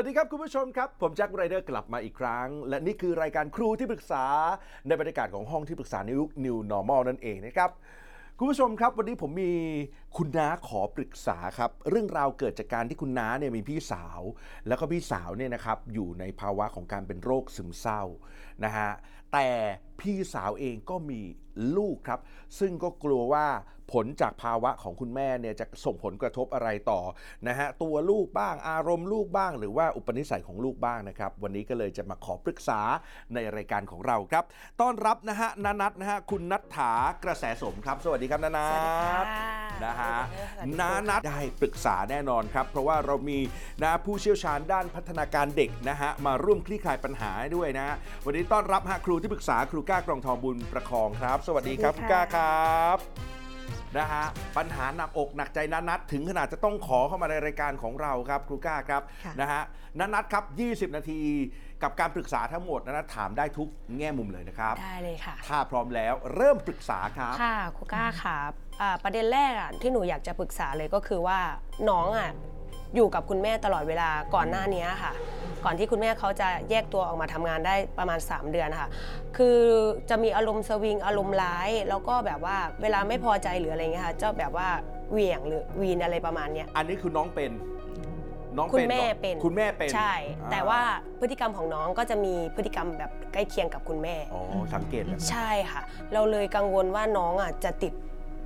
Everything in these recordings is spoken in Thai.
วัสดีครับคุณผู้ชมครับ ผมแจ็คไรเดอร์กลับมาอีกครั้ง และนี่คือรายการครูที่ปรึกษา ในบรรยากาศของห้องที่ปรึกษาในยุค New Normal นั่นเองนะครับคุณผู้ชมครับ วันนี้ผมมีคุณน้าขอปรึกษาครับ เรื่องราวเกิดจากการที่คุณน้าเนี่ยมีพี่สาว แล้วก็พี่สาวเนี่ยนะครับอยู่ในภาวะของการเป็นโรคซึมเศร้านะฮะแต่พี่สาวเองก็มีลูกครับ ซึ่งก็กลัวว่า ผลจากภาวะของคุณแม่เนี่ยจะส่งผลกระทบอะไรต่อนะฮะตัวลูกบ้างอารมณ์ลูกบ้าง หรือว่าอุปนิสัยของลูกบ้างนะครับ วันนี้ก็เลยจะมาขอปรึกษาในรายการของเราครับ ต้อนรับนะฮะนานัทนะฮะคุณนัทถากระแสสมครับ สวัสดีครับนานัสวัสดีค่ะทนะฮะสวัสดีค่ะนานัทได้ปรึกษาแน่นอนครับ เพราะว่าเรามีนะผู้เชี่ยวชาญด้านพัฒนาการเด็กนะฮะมาร่วมคลี่คลายปัญหาให้ด้วยนะฮะวันนี้ต้อนรับฮะครูที่ปรึกษาครูก้ากรองทองบุญประคองครับ สวัสดีครับสควัรูสดีค่ะก้าครับ นะฮะปัญหาหนักอกหนักใจนานัทถึงขนาดจะต้องขอเข้ามาในรายการของเราครับครูก้าครับค่ะ นะฮะนานัทครับ 20 นาทีกับการปรึกษาทั้งหมดนานัทถามได้ทุกแง่มุมเลยนะครับ ได้เลยค่ะ ถ้าพร้อมแล้วเริ่มปรึกษาครับ ค่ะครูก้าค่ะอ่าประเด็นแรกอะที่หนูอยากจะปรึกษาเลยก็คือว่าน้องอะ อยู่กับคุณแม่ตลอดเวลาก่อนหน้านี้ค่ะ ก่อนที่คุณแม่เขาจะแยกตัวออกมาทำงานได้ประมาณ 3 เดือนค่ะ คือจะมีอารมณ์สวิงอารมณ์ร้าย แล้วก็แบบว่าเวลาไม่พอใจหรืออะไรเงี้ยค่ะจะแบบว่าเหวี่ยงหรือวีนอะไรประมาณเนี้ยอันนี้คือน้องเป็นน้องคุณเป็นแม่ก่อเป็นคุณแม่เป็นใช่อ่แต่ว่าพฤติกรรมของน้องก็จะมีพฤติกรรมแบบใกล้เคียงกับคุณแม่อ๋อสังเกตแบบนั้นใช่ค่ะ เราเลยกังวลว่าน้องอะจะติด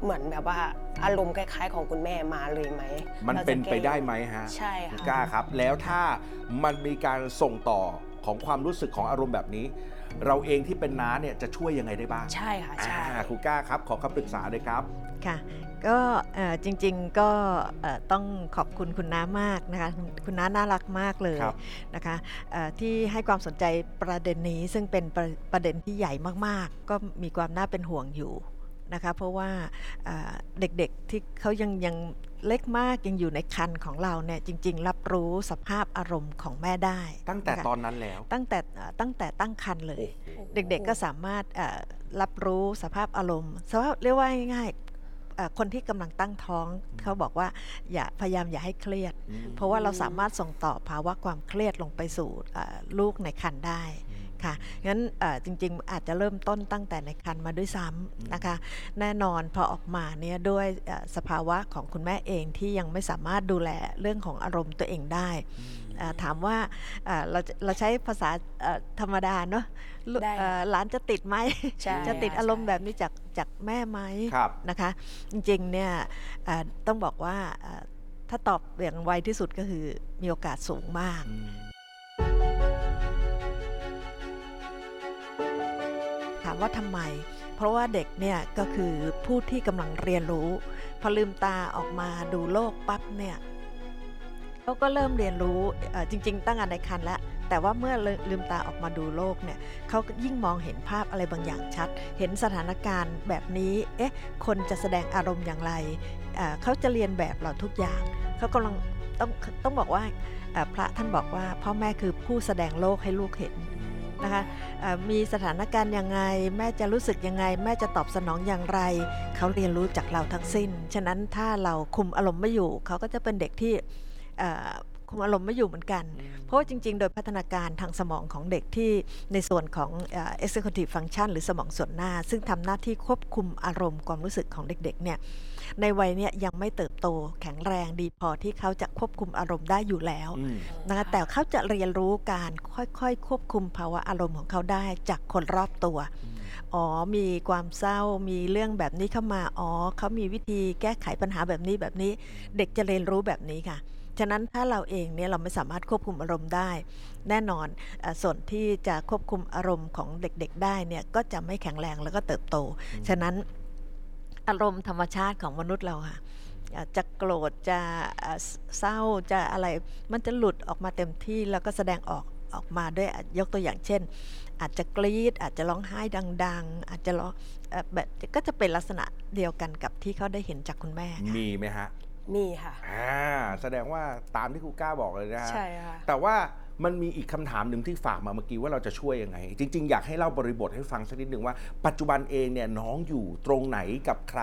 เหมือนแบบว่าอารมณ์คล้ายๆ ของคุณแม่มาเลยไหมมันราจะเป็นไปแก้ได้ไหมฮะใช่คุณค่ะกล้าครับ แล้วถ้ามันมีการส่งต่อของความรู้สึกของอารมณ์แบบนี้ เราเองที่เป็นน้าเนี่ยจะช่วยยังไงได้บ้างใช่ค่ะใช่อ่าครูก้าครับ ขอคำปรึกษาเลยครับค่ะก็เอ่อจริงๆก็เอ่อต้องขอบคุณคุณน้ามากนะคะคุณคุณน้าน่ารักมากเลยครับนะคะเอ่อที่ให้ความสนใจประเด็นนี้ซึ่งเป็นประประเด็นที่ใหญ่มากๆ ก็มีความน่าเป็นห่วงอยู่ นะคะ เพราะว่าเอ่อเด็กๆที่เขายังยังเล็กมากยังอยู่ในคันของเราเนี่ยจริง ๆ รับรู้สภาพอารมณ์ของแม่ได้ ตั้งแต่ะคะตอนนั้นแล้ว ตั้งแต่เอ่อตั้งแต่ตั้งคันเลยโอ้โหเด็กๆก็สามารถเอ่อรับรู้สภาพอารมณ์สภาพเรียกว่าง่ายๆเอ่อคนที่กำลังตั้งท้องเขาบอกว่าอย่าพยายามอย่าให้เครียดอืมเพราะว่าเราสามารถส่งต่อภาวะความเครียดลงไปสู่เอ่อลูกในครรภ์ได้ ค่ะงั้นเอ่อจริง ๆ อาจจะเริ่มต้นตั้งแต่ในครรภ์มาด้วยซ้ำนะคะ แน่นอนพอออกมาเนี่ยด้วยเอ่อสภาวะของคุณแม่เองที่ยังไม่สามารถดูแลเรื่องของอารมณ์ตัวเองได้เอ่อถามว่าเอ่อเราจะเราใช้ภาษาเอ่อธรรมดาเนาะลูกได้เอ่อหลานจะติดไหมใช่จะติดค่ะอารมณ์ใช่แบบนี้จากจากแม่ไหมครับนะคะ จริงๆเนี่ยเอ่อต้องบอกว่าเอ่อถ้าตอบอย่างไวที่สุดก็คือมีโอกาสสูงมากามว่าทำไม เพราะว่าเด็กเนี่ยก็คือผู้ที่กำลังเรียนรู้ พอลืมตาออกมาดูโลกปั๊บเนี่ยเขาก็เริ่มเรียนรู้จริง ๆ ตั้งแต่ในคันแล้วแต่ว่าเมื่อลืลืมตาออกมาดูโลกเนี่ยเขายิ่งมองเห็นภาพอะไรบางอย่างชัด เห็นสถานการณ์แบบนี้เอ๊ะคนจะแสดงอารมณ์อย่างไรเขาจะเรียนแบบเราทุกอย่างเขากำลังต้องต้องบอกว่าพระท่านบอกว่าพ่อแม่คือผู้แสดงโลกให้ลูกเห็น นะคะมีสถานการณ์ยังไง แม่จะรู้สึกยังไง แม่จะตอบสนองอย่างไร เขาเรียนรู้จากเราทั้งสิ้น ฉะนั้นถ้าเราคุมอารมณ์ไม่อยู่ เขาก็จะเป็นเด็กที่ คุมอารมณ์ไม่อยู่เหมือนกัน เพราะว่าจริง ๆ โดยพัฒนาการทางสมองของเด็กที่ในส่วนของเอ่อ executive function หรือสมองส่วนหน้า ซึ่งทำหน้าที่ควบคุมอารมณ์ความรู้สึกของเด็กๆเนี่ยในวัยเนี้ยยังไม่เติบโตแข็งแรงดีพอที่เขาจะควบคุมอารมณ์ได้อยู่แล้วอืมนะคะแต่เขาจะเรียนรู้การค่อยๆ ควบคุมภาวะอารมณ์ของเขาได้จากคนรอบตัวอ๋อ มีความเศร้า มีเรื่องแบบนี้เข้ามา อ๋อ เขามีวิธีแก้ไขปัญหาแบบนี้แบบนี้ เด็กจะเรียนรู้แบบนี้ค่ะ ฉะนั้นถ้าเราเองเนี่ยเราไม่สามารถควบคุมอารมณ์ได้ แน่นอนเออส่วนที่จะควบคุมอารมณ์ของเด็กๆ ได้เนี่ยก็จะไม่แข็งแรงแล้วก็เติบโต ฉะนั้นอารมณ์ธรรมชาติของมนุษย์เราค่ะเอ่อจะโกรธจะเอ่อเศร้าจะอะไรมันจะหลุดออกมาเต็มที่แล้วก็แสดงออกออกมาด้วยยกตัวอย่างเช่น อาจจะกรีดอาจจะร้องไห้ดัง ๆ อาจจะร้องเอ่อแบบก็จะเป็นลักษณะเดียวกันกับที่เขาได้เห็นจากคุณแม่ค่ะมีไหมฮะ มีค่ะ อ่าแสดงว่าตามที่ครูก้าบอกเลยนะฮะใช่ค่ะ แต่ว่ามันมีอีกคำถามหนึ่งที่ฝากมาเมื่อกี้ว่าเราจะช่วยยังไง จริง ๆ อยากให้เล่าบริบทให้ฟังสักนิดหนึ่งว่าปัจจุบันเองเนี่ยน้องอยู่ตรงไหนกับใคร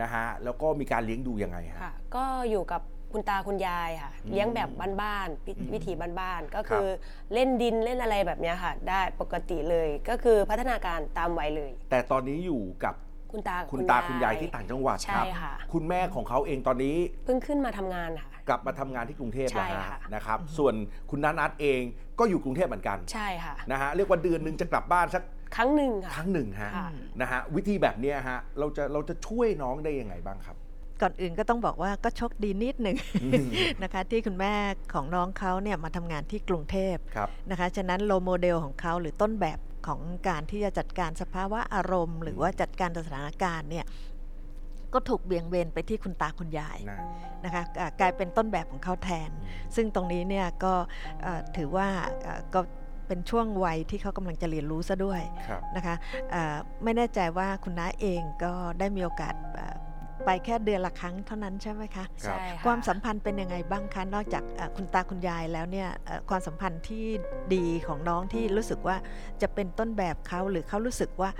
นะฮะแล้วก็มีการเลี้ยงดูยังไงฮะ ค่ะ ก็อยู่กับคุณตาคุณยายค่ะ อืมเลี้ยงแบบบ้านๆวิอืมวิถีบ้านๆก็ครับคือเล่นดินเล่นอะไรแบบเนี้ยค่ะ ได้ปกติเลยก็คือพัฒนาการตามวัยเลย แต่ตอนนี้อยู่กับ คุณตาคุณตาคุณยายที่ต่างจังหวัดใช่ครับค่ะ คุณแม่ของเขาเองตอนนี้เพิ่งขึ้นมาทำงานค่ะ กลับมาทำงานที่กรุงเทพใช่แล้วฮะค่ะ นะครับ ส่วนคุณนัทนัทเองก็อยู่กรุงเทพเหมือนกันใช่ค่ะ นะฮะเรียกว่าเดือนหนึ่งจะกลับบ้านสักครั้งหนึ่งค่ะครั้งหนึ่งฮะค่ะ นะฮะวิธีแบบเนี้ยฮะเราจะเราจะช่วยน้องได้ยังไงบ้างครับ ก่อนอื่นก็ต้องบอกว่าก็โชคดีนิดหนึ่ง อืม นะคะ ที่คุณแม่ของน้องเขาเนี่ยมาทำงานที่กรุงเทพครับ นะคะ ฉะนั้นโลโมเดลของเขาหรือต้นแบบ ของการที่จะจัดการสภาวะอารมณ์ หรือว่าจัดการสถานการณ์เนี่ยก็ถูกเบี่ยงเบนไปที่คุณตาคุณยายนะนะคะอ่ากลายเป็นต้นแบบของเขาแทน ซึ่งตรงนี้เนี่ยก็เอ่อถือว่าเอ่อก็เป็นช่วงวัยที่เขากำลังจะเรียนรู้ซะด้วยครับนะคะเอ่อไม่แน่ใจว่าคุณน้าเองก็ได้มีโอกาสเอ่อ ไปแค่เดือนละครั้งเท่านั้นใช่ไหมคะครับใช่ค่ะความสัมพันธ์เป็นยังไงบ้างคะ นอกจากเอ่อคุณตาคุณยายแล้วเนี่ยเอ่อความสัมพันธ์ที่ดีของน้องที่รู้สึกว่าจะเป็นต้นแบบเขาหรือเขารู้สึกว่า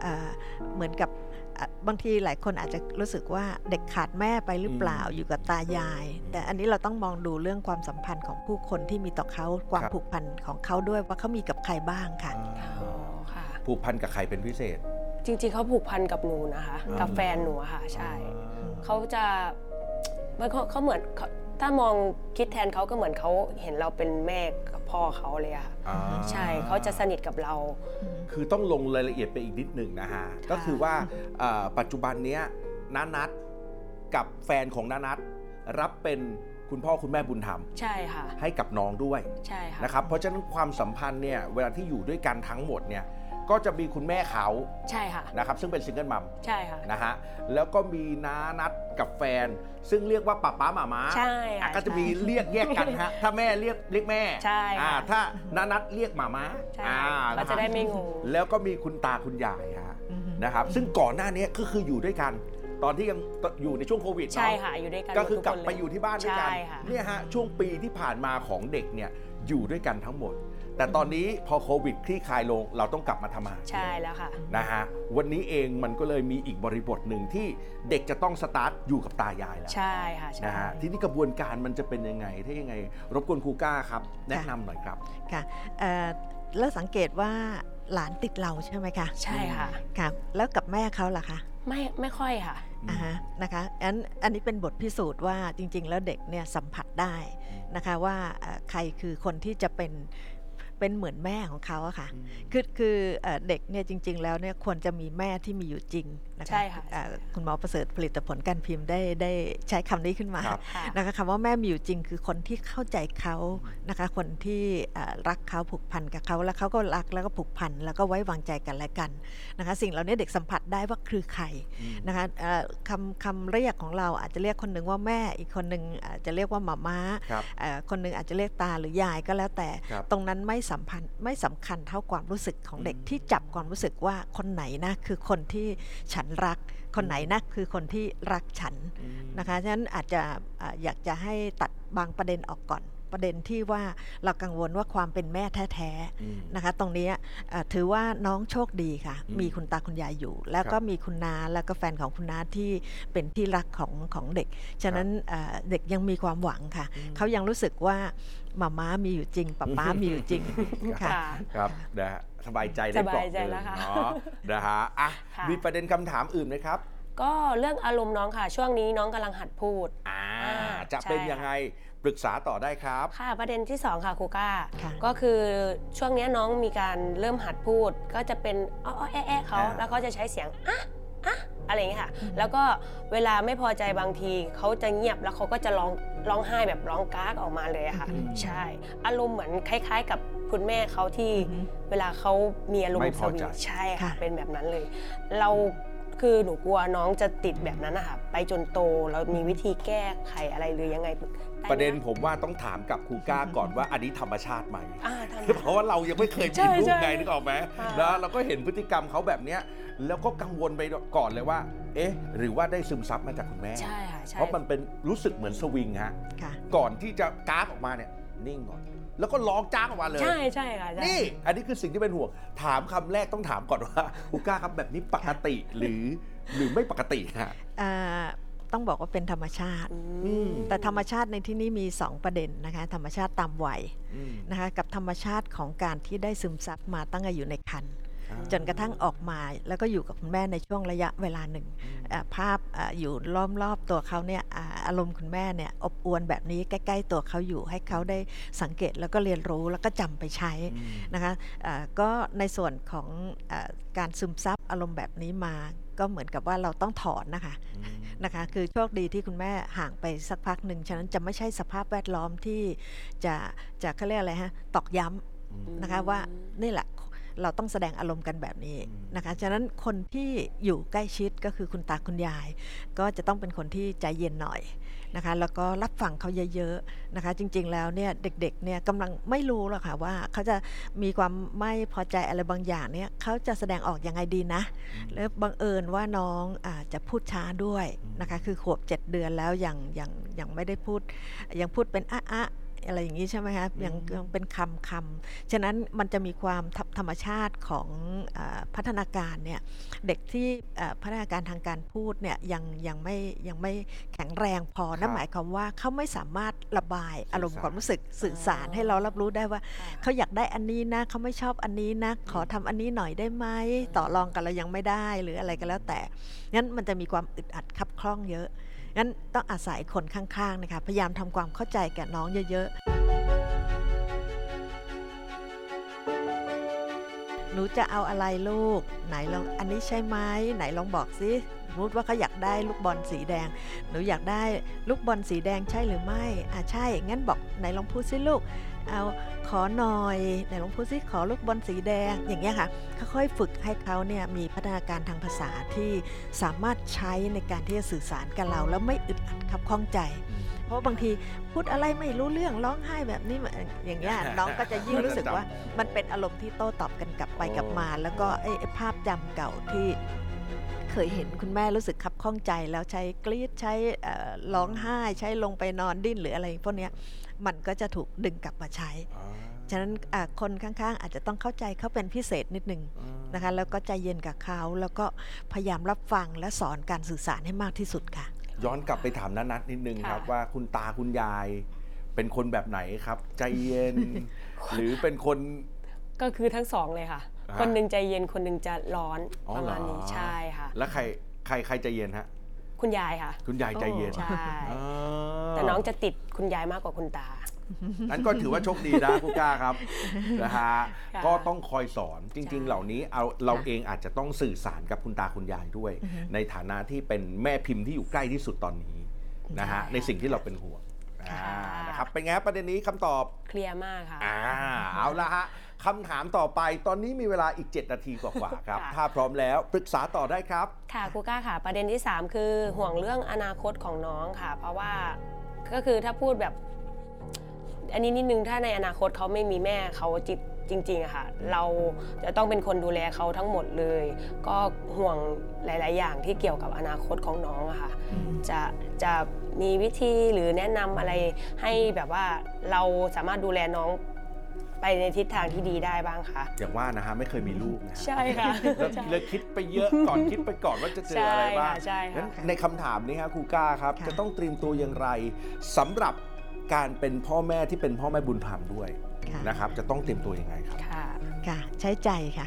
เอ่อเหมือนกับเอ่อบางทีหลายคนอาจจะรู้สึกว่าเด็กขาดแม่ไปหรือเปล่าอืมอยู่กับตายาย แต่อันนี้เราต้องมองดูเรื่องความสัมพันธ์ของผู้คนที่มีต่อเขาความครับผูกพันของเขาด้วยว่าเขามีกับใครบ้างค่ะอ๋อค่ะผูกพันกับใครเป็นพิเศษ จริง ๆเขาผูกพันกับหนูนะคะอ่ากักับแฟนหนูอะค่ะ ใช่อ่าเขาจะมันเขาเขาเหมือนเขาถ้ามองคิดแทนเขาก็เหมือนเขาเห็นเราเป็นแม่กับพ่อเขาเลยอะค่ะอ่าใช่เขาจะสนิทกับเรา คือต้องลงรายละเอียดไปอีกนิดหนึ่งนะฮะ ก็คือว่าเอ่อปัจจุบันเนี้ยน้านัทกับแฟนของน้านัทรับเป็นคุณพ่อคุณแม่บุญธรรมใช่ค่ะ ให้กับน้องด้วยใช่ค่ะ นะครับ เพราะฉะนั้นความสัมพันธ์เนี่ยเวลาที่อยู่ด้วยกันทั้งหมดเนี่ย ก็จะมีคุณแม่เขาใช่ค่ะ นะครับซึ่งเป็นซิงเกิลมัมใช่ค่ะ นะฮะแล้วก็มีน้านัดกับแฟน ซึ่งเรียกว่าป้าป้าหมาม้าใช่ค่ะอะก็จะมีเรียกแยกกันฮะถ้าแม่เรียกเรียกแม่ใช่ค่ะอ่าถ้าน้านัดเรียกหมาม้าใช่อ่าเรานคจะรับได้ไม่งง แล้วก็มีคุณตาคุณยายฮะอือฮึ นะครับซึ่งก่อนหน้านี้ก็คืออยู่ด้วยกัน ตอนที่ยังอยู่ในช่วงโควิดเนาะใช่ค่ะ อยู่ด้วยกันก็คือกลับทุนไปอยู่ที่บ้านด้วยกันใช่ค่ะ เนี่ยฮะช่วงปีที่ผ่านมาของเด็กเนี่ยอยู่ด้วยกันทั้งหมด แต่ตอนนี้พอโควิดคลี่คลายลงเราต้องกลับมาทำงานใช่แล้วค่ะ นะฮะวันนี้เองมันก็เลยมีอีกบริบทหนึ่งที่เด็กจะต้องสตาร์ทอยู่กับตายายแล้วใช่ค่ะใช่ นะฮะทีนี้กระบวนการมันจะเป็นยังไง ถ้ายังไง รบกวนครูก้าครับ แนะนำหน่อยครับ ค่ะเอ่อแล้วสังเกตว่าหลานติดเราใช่ไหมคะใช่ค่ะ ค่ะ แล้วกับแม่เขาล่ะคะไม่ไม่ค่อยค่ะอ่าฮะนะคะอันอันนี้เป็นบทพิสูจน์ว่าจริง ๆ แล้วเด็กเนี่ยสัมผัสได้นะคะว่าเอ่อใครคือคนที่จะเป็น เป็นเหมือนแม่ของเขาอะค่ะ คือคือเอ่อเด็กเนี่ยจริง ๆ แล้วเนี่ยควรจะมีแม่ที่มีอยู่จริงนะคะใช่ค่ะเอ่อคุณหมอประเสริฐผลิตผลการพิมพ์ได้ได้ใช้คำนี้ขึ้นมาครับค่ะนะคะคำว่าแม่มีอยู่จริง คือคนที่เข้าใจเขานะคะ คนที่เอ่อรักเขาผูกพันกับเขาแล้วเขาก็รักแล้วก็ผูกพันแล้วก็ไว้วางใจกันและกันนะคะ สิ่งเหล่านี้เด็กสัมผัสได้ว่าคือใครนะคะเอ่อคำคำเรียกของเราอาจจะเรียกคนหนึ่งว่าแม่อีกคนหนึ่งอาจจะเรียกว่าหมาม้าครับเอ่อคนหนึ่งอาจจะเรียกตาหรือยายก็แล้วแต่ครับตรงนั้นไม่สัมพันธ์ไม่สำคัญเท่าความรู้สึกของเด็กอืมที่จับความรู้สึกว่าคนไหนนะคือคนที่ฉันรัก คนไหนนะคือคนที่รักฉันนะคะฉะนั้นอาจจะอ่าอยากจะให้ตัดบางประเด็นออกก่อน ประเด็นที่ว่าเรากังวลว่าความเป็นแม่แท้ๆนะคะ ตรงนี้อ่าถือว่าน้องโชคดีค่ะอืมมีคุณตาคุณยายอยู่ แล้วก็ครับมีคุณนาแล้วก็แฟนของคุณนาที่เป็นที่รักของของเด็ก ฉะนั้นอ่าเด็กยังมีความหวังค่ะอืมเขายังรู้สึกว่ามาม้ามีอยู่จริงป๊าป๊ามีอยู่จริงค่ะค่ะครับนะฮะสบายใจได้สบายใจเปราะหนึ่งแล้วค่ะเนาะนะฮะอะค่ะมีประเด็นคำถามอื่นไหมครับก็เรื่องอารมณ์น้องค่ะ ช่วงนี้น้องกำลังหัดพูด อ่าอ่าจะใช่เป็นยังไง ปรึกษาต่อได้ครับ ค่ะประเด็นที่สองค่ะครูก้า ค่ะก็คือช่วงเนี้ยน้องมีการเริ่มหัดพูด ก็จะเป็นอ้อๆแอะๆเขาอ่า แล้วเขาจะใช้เสียงอะอะอะไรอย่างเงี้ยค่ะแล้วก็เวลาไม่พอใจบางทีเขาจะเงียบแล้วเขาก็จะร้องร้องไห้แบบร้องก้ากออกมาเลยอะค่ะ อืม ใช่ อารมณ์เหมือนคล้าย ๆ กับคุณแม่เขาที่ อือฮึ เวลาเขามีอารมไม่ณ์พสอวีใจทใช่ค่ะ ค่ะ เป็นแบบนั้นเลย เรา คือหนูกลัวน้องจะติดแบบนั้นนะคะไปจนโตแล้วมีวิธีแก้ไขอะไรหรือยังไงไไหมประเด็นผมว่าต้องถามกับครูก้าก่อนว่าอันนี้ธรรมชาติไหมอ่าทำไมเพราะว่าเรายังไม่เคยใช่มีลูกใช่ไงนึกออกไหมค่ะแล้วเราก็เห็นพฤติกรรมเขาแบบเนี้ยแล้วก็กังวลไปก่อนเลยว่า เอ๊ะ หรือว่าได้ซึมซับมาจากคุณแม่ใช่ค่ะใช่เพราะมันเป็นรู้สึกเหมือนสวิงฮะค่ะก่อนที่จะก้ากออกมาเนี่ยนิ่งก่อน แล้วก็ร้องจ้ากออกมาเลย ใช่ใช่ค่ะใช่นี่ อันนี้คือสิ่งที่เป็นห่วง ถามคำแรกต้องถามก่อนว่าครูก้าครับแบบนี้ปกติหรือ หรือไม่ปกติฮะ อ่าต้องบอกว่าเป็นธรรมชาติอืมแต่ธรรมชาติในที่นี้มี 2 ประเด็นนะคะ ธรรมชาติตามวัยอืมนะคะกับธรรมชาติของการที่ได้ซึมซับมาตั้งแต่อยู่ในครรภ์อ่า จนกระทั่งออกมาแล้วก็อยู่กับคุณแม่ในช่วงระยะเวลาหนึ่งอ่าภาพอาอยู่ล้อมรอบตัวเขาเนี่ยอาอารมณ์คุณแม่เนี่ยอบอวลแบบนี้ใกล้ ๆ ตัวเขาอยู่ให้เขาได้สังเกตแล้วก็เรียนรู้แล้วก็จำไปใช้อืมนะคะอ่าก็ในส่วนของอาการซึมซับอารมณ์แบบนี้มาก็เหมือนกับว่าเราต้องถอนนะคะอืมนะคะ คือโชคดีที่คุณแม่ห่างไปสักพักหนึ่งฉะนั้นจะไม่ใช่สภาพแวดล้อมที่จะจะเขาเรียกอะไรฮะตอกย้ำนะคะว่านี่แหละ เราต้องแสดงอารมณ์กันแบบนี้อืมนะคะ ฉะนั้นคนที่อยู่ใกล้ชิดก็คือคุณตาคุณยาย ก็จะต้องเป็นคนที่ใจเย็นหน่อยนะคะ แล้วก็รับฟังเขาเยอะๆนะคะ จริงๆแล้วเนี่ยเด็กๆเนี่ยกำลังไม่รู้หรอกค่ะว่าเขาจะมีความไม่พอใจอะไรบางอย่างเนี่ยเขาจะแสดงออกยังไงดีนะ แล้วบังเอิญว่าน้องอาจจะพูดช้าด้วยนะคะ คือขวบ 7 เดือนแล้วยังยังยังไม่ได้พูด ยังพูดเป็นอะ อะอะไรอย่างนี้ใช่ไหมคะยังยังเป็นคำคำฉะนั้นมันจะมีความทับธรรมชาติของอาพัฒนาการเนี่ยเด็กที่อ่าพัฒนาการทางการพูดเนี่ยยังยังไม่ยังไม่แข็งแรงพอครันั่บนหมายความว่าเขาไม่สามารถระบายอารมณ์สื่อสารความรู้สึกสื่อสารให้เรารับรู้ได้ว่าเขาอยากได้อันนี้นะเขาไม่ชอบอันนี้นะขอทำอันนี้หน่อยได้ไหมต่อรองกันเรายังไม่ได้หรืออะไรก็แล้วแต่งั้นมันจะมีความอึดอัดขับคล่องเยอะ งั้นต้องอาศัยคนข้างๆนะคะพยายามทำความเข้าใจแก่น้องเยอะๆ หนูจะเอาอะไรลูก ไหนลองอันนี้ใช่ไหมไหนลองบอกสิสมมติว่าเขาอยากได้ลูกบอลสีแดง หนูอยากได้ลูกบอลสีแดงใช่หรือไม่ อ่าใช่ งั้นบอกไหนลองพูดสิลูก เอาขอหน่อยไหนลองพูดสิขอลูกบอลสีแดงอย่างเงี้ยค่ะค่อยๆฝึกให้เขาเนี่ยมีพัฒนาการทางภาษาที่สามารถใช้ในการที่จะสื่อสารกับเรา แล้วไม่อึดอัดขับข้องใจ เพราะบางทีพูดอะไรไม่รู้เรื่องร้องไห้แบบนี้อย่างเงี้ยน้องก็จะยิ่งรู้สึกว่ามันเป็นอารมณ์ที่โต้ตอบกันกลับไปกลับมา แล้วก็ไอ้ไอ้ภาพจำเก่าที่ เคยเห็นคุณแม่รู้สึกขับข้องใจ แล้วใช้กรีดใช้เอ่อร้องไห้ใช้ลงไปนอนดิ้นหรืออะไรพวกเนี้ยมันก็จะถูกดึงกลับมาใช้อ่าฉะนั้นอ่าคนข้างๆ อาจจะต้องเข้าใจเขาเป็นพิเศษนิดนึงอ่านะคะแล้วก็ใจเย็นกับเขาแล้วก็พยายามรับฟังและสอนการสื่อสารให้มากที่สุดค่ะ ย้อนกลับไปถามนัทนัทนิดนึงครับค่ะว่าคุณตาคุณยาย เป็นคนแบบไหนครับ ใจเย็น หรือเป็นคนก็คือทั้งสองเลยค่ะอ่า คนหนึ่งใจเย็นคนหนึ่งจะร้อนอ๋อประมาณนี้เหรอ ใช่ค่ะ แล้วใครใครใครใจเย็นฮะ คุณยายค่ะ คุณยายใจเย็นโอ้ใช่อ่าแต่น้องจะติดคุณยายมากกว่าคุณตา นั้นก็ถือว่าโชคดีนะ คุณก้าครับนะฮะค่ะก็ต้องคอยสอนจริงใช่ๆเหล่านี้เอาเราเองอาจจะต้องสื่อสารกับคุณตาคุณยายด้วย ในฐานะที่เป็นแม่พิมพ์ที่อยู่ใกล้ที่สุดตอนนี้นะฮะในสิ่งที่เราเป็นห่วงอ่านะครับเป็นไงครับประเด็นนี้คำตอบ เคลียร์มากค่ะ อ่าเอาละฮะ คำถามต่อไปตอนนี้มีเวลาอีก 7 นาทีกว่าๆครับ ค่ะ ถ้าพร้อมแล้วปรึกษาต่อได้ครับ ค่ะครูก้าค่ะ ประเด็นที่ 3 คือห่วงเรื่องอนาคตของน้องค่ะ เพราะว่าก็คือถ้าพูดแบบ อันนี้นิดนึงถ้าในอนาคตเขาไม่มีแม่เขาจิตจริงๆอะค่ะ เราจะต้องเป็นคนดูแลเขาทั้งหมดเลย ก็ห่วงหลาย ๆ อย่างที่เกี่ยวกับอนาคตของน้องอะค่ะ จะจะมีวิธีหรือแนะนำอะไรให้แบบว่าเราสามารถดูแลน้อง ไปในทิศทางที่ดีได้บ้างคะอย่างว่านะฮะไม่เคยมีลูกนะฮะ ใช่ค่ะ แล้วเลยคิดไปเยอะก่อนคิดไปก่อนว่าจะเจออะไรบ้างใช่ค่ะงั้นในคำถามนี้ครับครูก้าครับ ค่ะ จะต้องเตรียมตัวอย่างไรสำหรับการเป็นพ่อแม่ที่เป็นพ่อแม่บุญธรรมด้วยค่ะนะครับ จะต้องเตรียมตัวยังไงครับค่ะ ค่ะ ใช้ใจค่ะ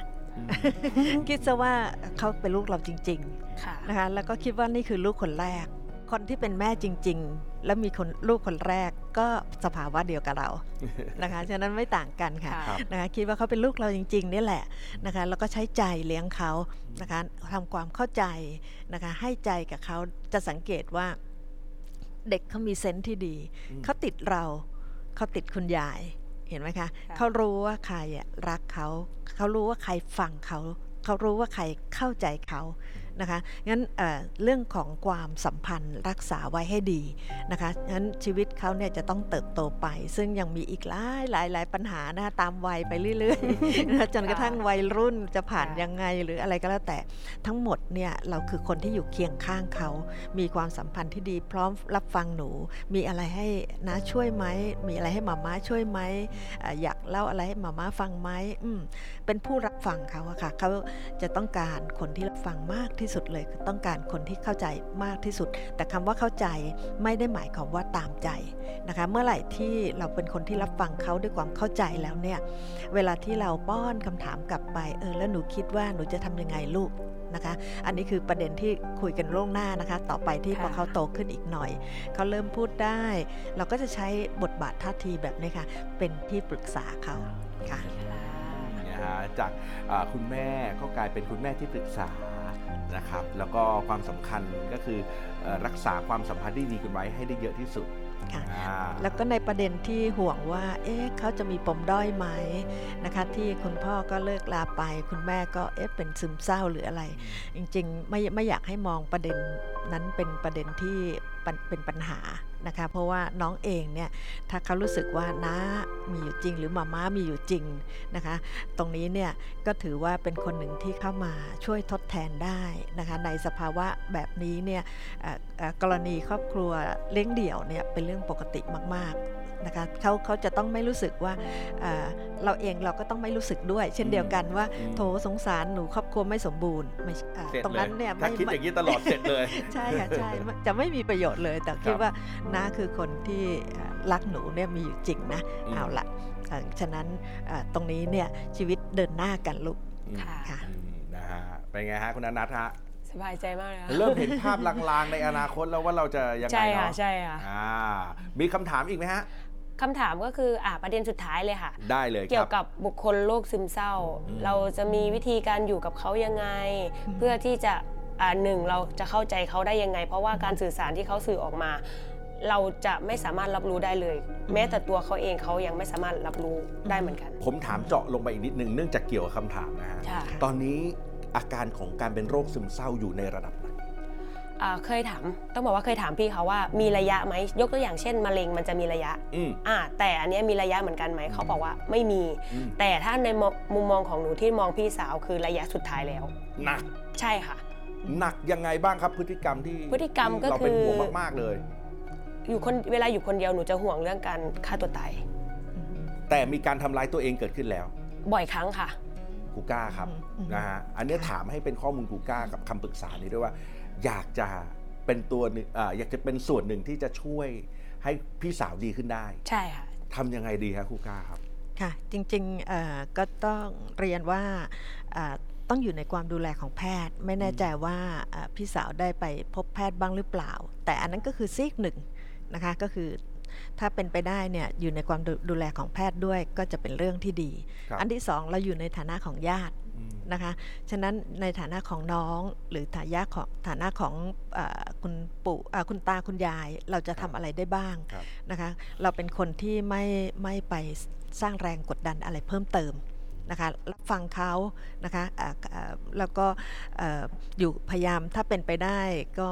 คิดซะว่าเขาเป็นลูกเราจริง ค่ะ ๆนะคะ แล้วก็คิดว่านี่คือลูกคนแรก คนที่เป็นแม่จริง ๆ แล้วมีคนลูกคนแรก ก็สภาวะเดียวกับเรานะคะฉะนั้นไม่ต่างกันค่ะค่ะครับนะคะคิดว่าเขาเป็นลูกเราจริงๆนี่แหละนะคะแล้วก็ใช้ใจเลี้ยงเขานะคะทำความเข้าใจนะคะให้ใจกับเขาจะสังเกตว่าเด็กเขามีเซนส์ที่ดีอืมเขาติดเราเขาติดคุณยายเห็นไหมคะค่ะเขารู้ว่าใครอะรักเขา เขารู้ว่าใครฟังเขา เขารู้ว่าใครเข้าใจเขา นะคะงั้นเเรื่องของความสัมพันธ์รักษาไว้ให้ดีนะคะงั้นชีวิตเขาเนี่ยจะต้องเติบโตไป ซึ่งยังมีอีกหลายหลายหลายปัญหานะคะตามวัยไปเรื่อยๆนะจนกระทั่งวัยรุ่นจะผ่านยังไงหรืออะไรก็แล้วแต่ทั้งหมดเนี่ยเราคือคนที่อยู่เคียงข้างเขา มีความสัมพันธ์ที่ดีพร้อมรับฟังหนู มีอะไรให้น้าช่วยไหมมีอะไรให้มาม่าช่วยไหมออยากเล่าอะไรให้มาม่าฟังไหมมเป็นผู้รับฟังเขาอะค่ะเขาจะต้องการคนที่รับฟังมากที่สุดเลยคือต้องการคนที่เข้าใจมากที่สุด แต่คำว่าเข้าใจไม่ได้หมายความว่าตามใจนะคะ เมื่อไหร่ที่เราเป็นคนที่รับฟังเขาด้วยความเข้าใจแล้วเนี่ยเวลาที่เราป้อนคำถามกลับไปเออแล้วหนูคิดว่าหนูจะทำยังไงลูกนะคะ อันนี้คือประเด็นที่คุยกันล่วงหน้านะคะ ต่อไปที่พอค่ะเขาโตขึ้นอีกหน่อย เขาเริ่มพูดได้ เราก็จะใช้บทบาทท่าทีแบบนี้ค่ะ เป็นที่ปรึกษาเขาค่ะนะฮะจากอ่าคุณแม่ก็กลายเป็นคุณแม่ที่ปรึกษา นะครับ แล้วก็ความสำคัญก็คือเอ่อรักษาความสัมพันธ์ที่ดีกันไว้ให้ได้เยอะที่สุดค่ะอ่าแล้วก็ในประเด็นที่ห่วงว่า เอ๊ะเขาจะมีปมด้อยไหมนะคะ ที่คุณพ่อก็เลิกลาไป คุณแม่ก็เอ๊ะเป็นซึมเศร้าหรืออะไร จริง ๆ ไม่ไม่อยากให้มองประเด็นนั้นเป็นประเด็นที่ปัญเป็นปัญหา นะคะ เพราะว่าน้องเองเนี่ยถ้าเขารู้สึกว่าน้ามีอยู่จริง หรือมาม่ามีอยู่จริงนะคะ ตรงนี้เนี่ยก็ถือว่าเป็นคนหนึ่งที่เข้ามาช่วยทดแทนได้นะคะ ในสภาวะแบบนี้เนี่ยกรณีครอบครัวเลี้ยงเดี่ยวเนี่ยเป็นเรื่องปกติมาก ๆ นะคะเขาเขาจะต้องไม่รู้สึกว่าเอ่อเราเองเราก็ต้องไม่รู้สึกด้วย เช่นเดียวกันว่าอืมโถสงสารหนูครอบครัวไม่สมบูรณ์ไม่เอ่อเสร็จตรงเลนั้ยนเนี่ยถ้าไม่คิดอย่างนี้ตลอดเสร็จเลยใช่ค่ะใช่ไม่จะไม่มีประโยชน์เลย แต่คิดครับว่าน้าคือคนที่เอ่อรักหนูเนี่ยมีอยู่จริงนะอืมเอาละเอ่อฉะนั้นเอ่อตรงนี้เนี่ยชีวิตเดินหน้ากันลูกค่ะค่ะอืมนะฮะเป็นไงฮะคุณอนัทฮะสบายใจมากเลยค่ะเริ่มเห็นภาพลางๆในอนาคตแล้วว่าเราจะยังไงใช่ค่ะเนาะใช่ค่ะอ่ามีคำถามอีกไหมฮะ คำถามก็คืออะประเด็นสุดท้ายเลยค่ะ ได้เลยคเกี่ยรัวบกับบุคคลโรคซึมเศร้า อืม เราจะมีวิธีการอยู่กับเขายังไงอืมเพื่อที่จะอ่าหนึ่งเราจะเข้าใจเขาได้ยังไง เพราะว่าการสื่อสารที่เขาสื่อออกมา เราจะไม่สามารถรับรู้ได้เลย แม้แต่ตัวเขาเองเขายังไม่สามารถรับรู้ได้เหมือนกันผมถามเจาะลงไปอีกนิดนึงเนื่องจากเกี่ยวกับคำถามนะฮะ ค่ะ ตอนนี้อาการของการเป็นโรคซึมเศร้าอยู่ในระดับไหนอ่า เคยถามต้องบอกว่าเคยถามพี่เขาว่ามีระยะไหมยกตัวอย่างเช่นมะเร็งมันจะมีระยะอืม อ่าแต่อันเนี้ยมีระยะเหมือนกันไหมเขาบอกว่าไม่มี อืม แต่ถ้าในมุมมุมมองของหนูที่มองพี่สาวคือระยะสุดท้ายแล้ว หนักใช่ค่ะ หนักยังไงบ้างครับพฤติกรรมที่พฤติกรรมก็ที่เราเป็นคือ ห่วงมากๆเลย อยู่คนเวลาอยู่คนเดียวหนูจะห่วงเรื่องการฆ่าตัวตายแต่มีการทำร้ายตัวเองเกิดขึ้นแล้วบ่อยครั้งค่ะ กูก้าครับอืม นะฮะอันเนี้ยถามให้เป็นข้อมูลกูก้ากับคำปรึกษานี้ด้วยว่า อยากจะเป็นตัวหนึ่งอ่าอยากจะเป็นส่วนหนึ่งที่จะช่วยให้พี่สาวดีขึ้นได้ ใช่ค่ะทำยังไงดีครับครูก้าครับ ค่ะ จริงๆเอ่อก็ต้องเรียนว่าอ่าต้องอยู่ในความดูแลของแพทย์ ไม่แน่ใจว่าอ่าพี่สาวได้ไปพบแพทย์บ้างหรือเปล่า แต่อันนั้นก็คือซีกหนึ่งนะคะก็คือ ถ้าเป็นไปได้เนี่ยอยู่ในความดูดูแลของแพทย์ด้วยก็จะเป็นเรื่องที่ดีครับอันที่สองเราอยู่ในฐานะของญาติอืมนะคะ ฉะนั้นในฐานะของน้องหรือฐานะของฐานะของเออคุณปู่เอ่อคุณตาคุณยายเราจะทำอะไรได้บ้างครับนะคะ เราเป็นคนที่ไม่ไม่ไปสร้างแรงกดดันอะไรเพิ่มเติมนะคะรับฟังเขานะคะเอ่อเอ่อแล้วก็เอ่ออยู่พยายามถ้าเป็นไปได้ก็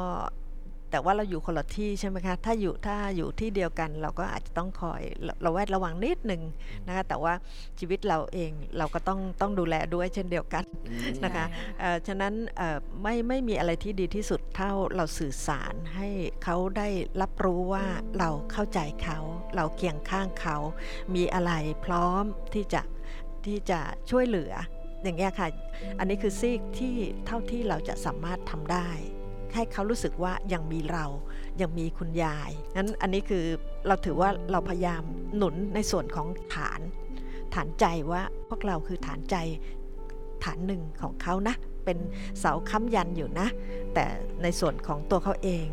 แต่ว่าเราอยู่คนละที่ใช่ไหมคะ ถ้าอยู่ถ้าอยู่ที่เดียวกันเราก็อาจจะต้องคอยระระแวดระวังนิดหนึ่งนะคะ แต่ว่าชีวิตเราเองเราก็ต้องต้องดูแลด้วยเช่นเดียวกันอืมนะคะเอ่อฉะนั้นเอ่อไม่ไม่มีอะไรที่ดีที่สุดเท่าเราสื่อสารให้เขาได้รับรู้ว่าเราเข้าใจเขา เราเคียงข้างเขา มีอะไรพร้อมที่จะที่จะช่วยเหลืออย่างเงี้ยค่ะ อันนี้คือซีกที่เท่าที่เราจะสามารถทำได้ ให้เขารู้สึกว่ายังมีเรายังมีคุณยายงั้นอันนี้คือเราถือว่าเราพยายามหนุนในส่วนของฐาน ฐานใจว่าพวกเราคือฐานใจฐานหนึ่งของเขานะ เป็นเสาค้ำยันอยู่นะ แต่ในส่วนของตัวเขาเอง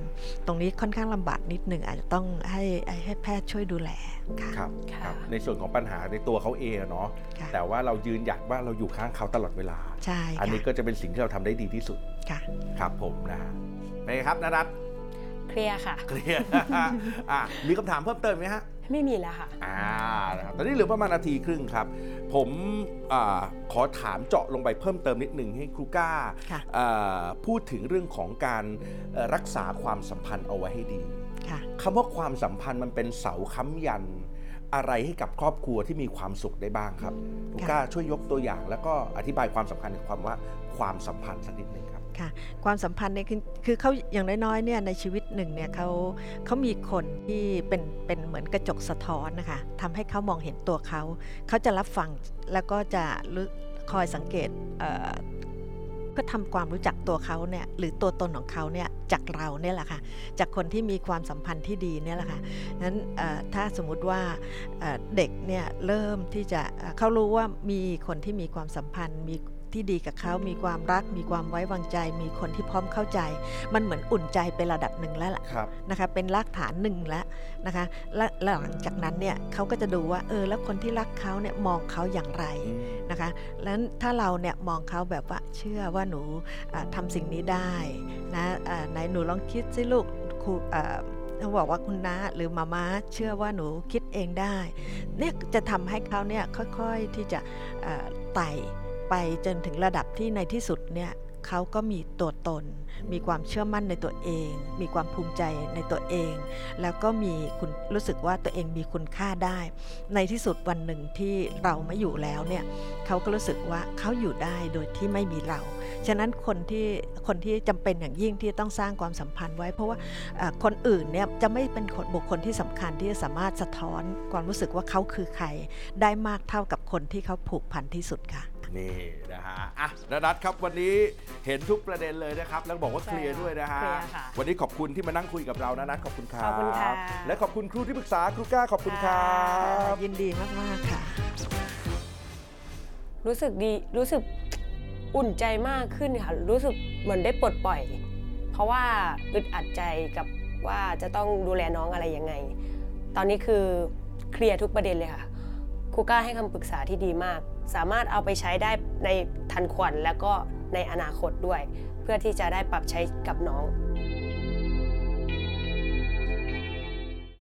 ตรงนี้ค่อนข้างลำบากนิดหนึ่งอาจจะต้องให้ให้แพทย์ช่วยดูแลค่ะครับค่ะครับ ในส่วนของปัญหาในตัวเขาเองอะเนาะค่ะแต่ว่าเรายืนหยัดว่าเราอยู่ข้างเขาตลอดเวลา ใช่อันนี้ค่ะก็จะเป็นสิ่งที่เราทำได้ดีที่สุดค่ะ ครับผมนะฮะเป็นไงครับนารัตเคลียร์ค่ะ เคลียร์ อะมีคำถามเพิ่มเติมไหมฮะ ไม่มีแล้วค่ะ อ่านะครับตอนนี้เหลือประมาณนาทีครึ่งครับ ผมอาขอถามเจาะลงไปเพิ่มเติมนิดหนึ่งให้ครูก้าค่ะ อ่าพูดถึงเรื่องของการเอ่อรักษาความสัมพันธ์เอาไว้ให้ดี ค่ะ คำว่าความสัมพันธ์มันเป็นเสาค้ำยัน อะไรให้กับครอบครัวที่มีความสุขได้บ้างครับครูก้าช่วยยกตัวอย่าง แล้วก็อธิบายความสำคัญของความว่าความสัมพันธ์สักนิดหนึ่ง ค่ะความสัมพันธ์เนี่ยคือคือเขาอย่างน้อยๆเนี่ยในชีวิตหนึ่งเนี่ยเขาเขามีคนที่เป็นเป็นเหมือนกระจกสะท้อนนะคะทำให้เขามองเห็นตัวเขา เขาจะรับฟังแล้วก็จะคอยสังเกตเอ่อก็ทำความรู้จักตัวเขาเนี่ยหรือตัวตนของเขาเนี่ยจากเราเนี่ยแหละค่ะจากคนที่มีความสัมพันธ์ที่ดีเนี่ยแหละค่ะนั้นถ้าสมมุติว่าเด็กเนี่ยเริ่มที่จะเขารู้ว่ามีคนที่มีความสัมพันธ์มี ที่ดีกับเขามีความรัก มีความไว้วางใจ มีคนที่พร้อมเข้าใจ มันเหมือนอุ่นใจเป็นระดับหนึ่งแล้วล่ะครับนะคะเป็นรากฐานหนึ่งแล้วนะคะและและหลังจากนั้นเนี่ยเขาก็จะดูว่าเออแล้วคนที่รักเขาเนี่ยมองเขาอย่างไรนะคะแล้วถ้าเราเนี่ยมองเขาแบบว่าเชื่อว่าหนูอ่าทำสิ่งนี้ได้นะอ่าไหนหนูลองคิดสิลูกครูอ่าเขาบอกว่าคุณน้าหรือมาม่าเชื่อว่าหนูคิดเองได้ เนี่ยจะทำให้เขาเนี่ยค่อยๆที่จะอ่าไต่ ไปจนถึงระดับที่ในที่สุดเนี่ยเขาก็มีตัวตน มีความเชื่อมั่นในตัวเอง มีความภูมิใจในตัวเอง แล้วก็มีคุณรู้สึกว่าตัวเองมีคุณค่าได้ ในที่สุดวันหนึ่งที่เราไม่อยู่แล้วเนี่ยเขาก็รู้สึกว่าเขาอยู่ได้โดยที่ไม่มีเรา ฉะนั้นคนที่คนที่จำเป็นอย่างยิ่งที่ต้องสร้างความสัมพันธ์ไว้ เพราะว่าคนอื่นเนี่ยจะไม่เป็นคนบุคคลที่สำคัญที่จะสามารถสะท้อนความรู้สึกว่าเขาคือใคร ได้มากเท่ากับคนที่เขาผูกพันที่สุดค่ะ นี่นะฮะอะนานัทครับวันนี้เห็นทุกประเด็นเลยนะครับ แล้วบอกว่าใช่เคลียร์ด้วยนะฮะ เคลียร์ค่ะวันนี้ขอบคุณที่มานั่งคุยกับเรานะนัทขอบคุณครับ ขอบคุณค่ะ และขอบคุณครูที่ปรึกษาครูก้าขอบคุณครับ ยินดีมาก ๆ ค่ะ รู้สึกดีรู้สึกอุ่นใจมากขึ้นค่ะ รู้สึกเหมือนได้ปลดปล่อย เพราะว่าอึดอัดใจกับว่าจะต้องดูแลน้องอะไรยังไง ตอนนี้คือเคลียร์ทุกประเด็นเลยค่ะครูก้าให้คำปรึกษาที่ดีมาก สามารถเอาไปใช้ได้ในทันควันแล้วก็ในอนาคตด้วย เพื่อที่จะได้ปรับใช้กับน้อง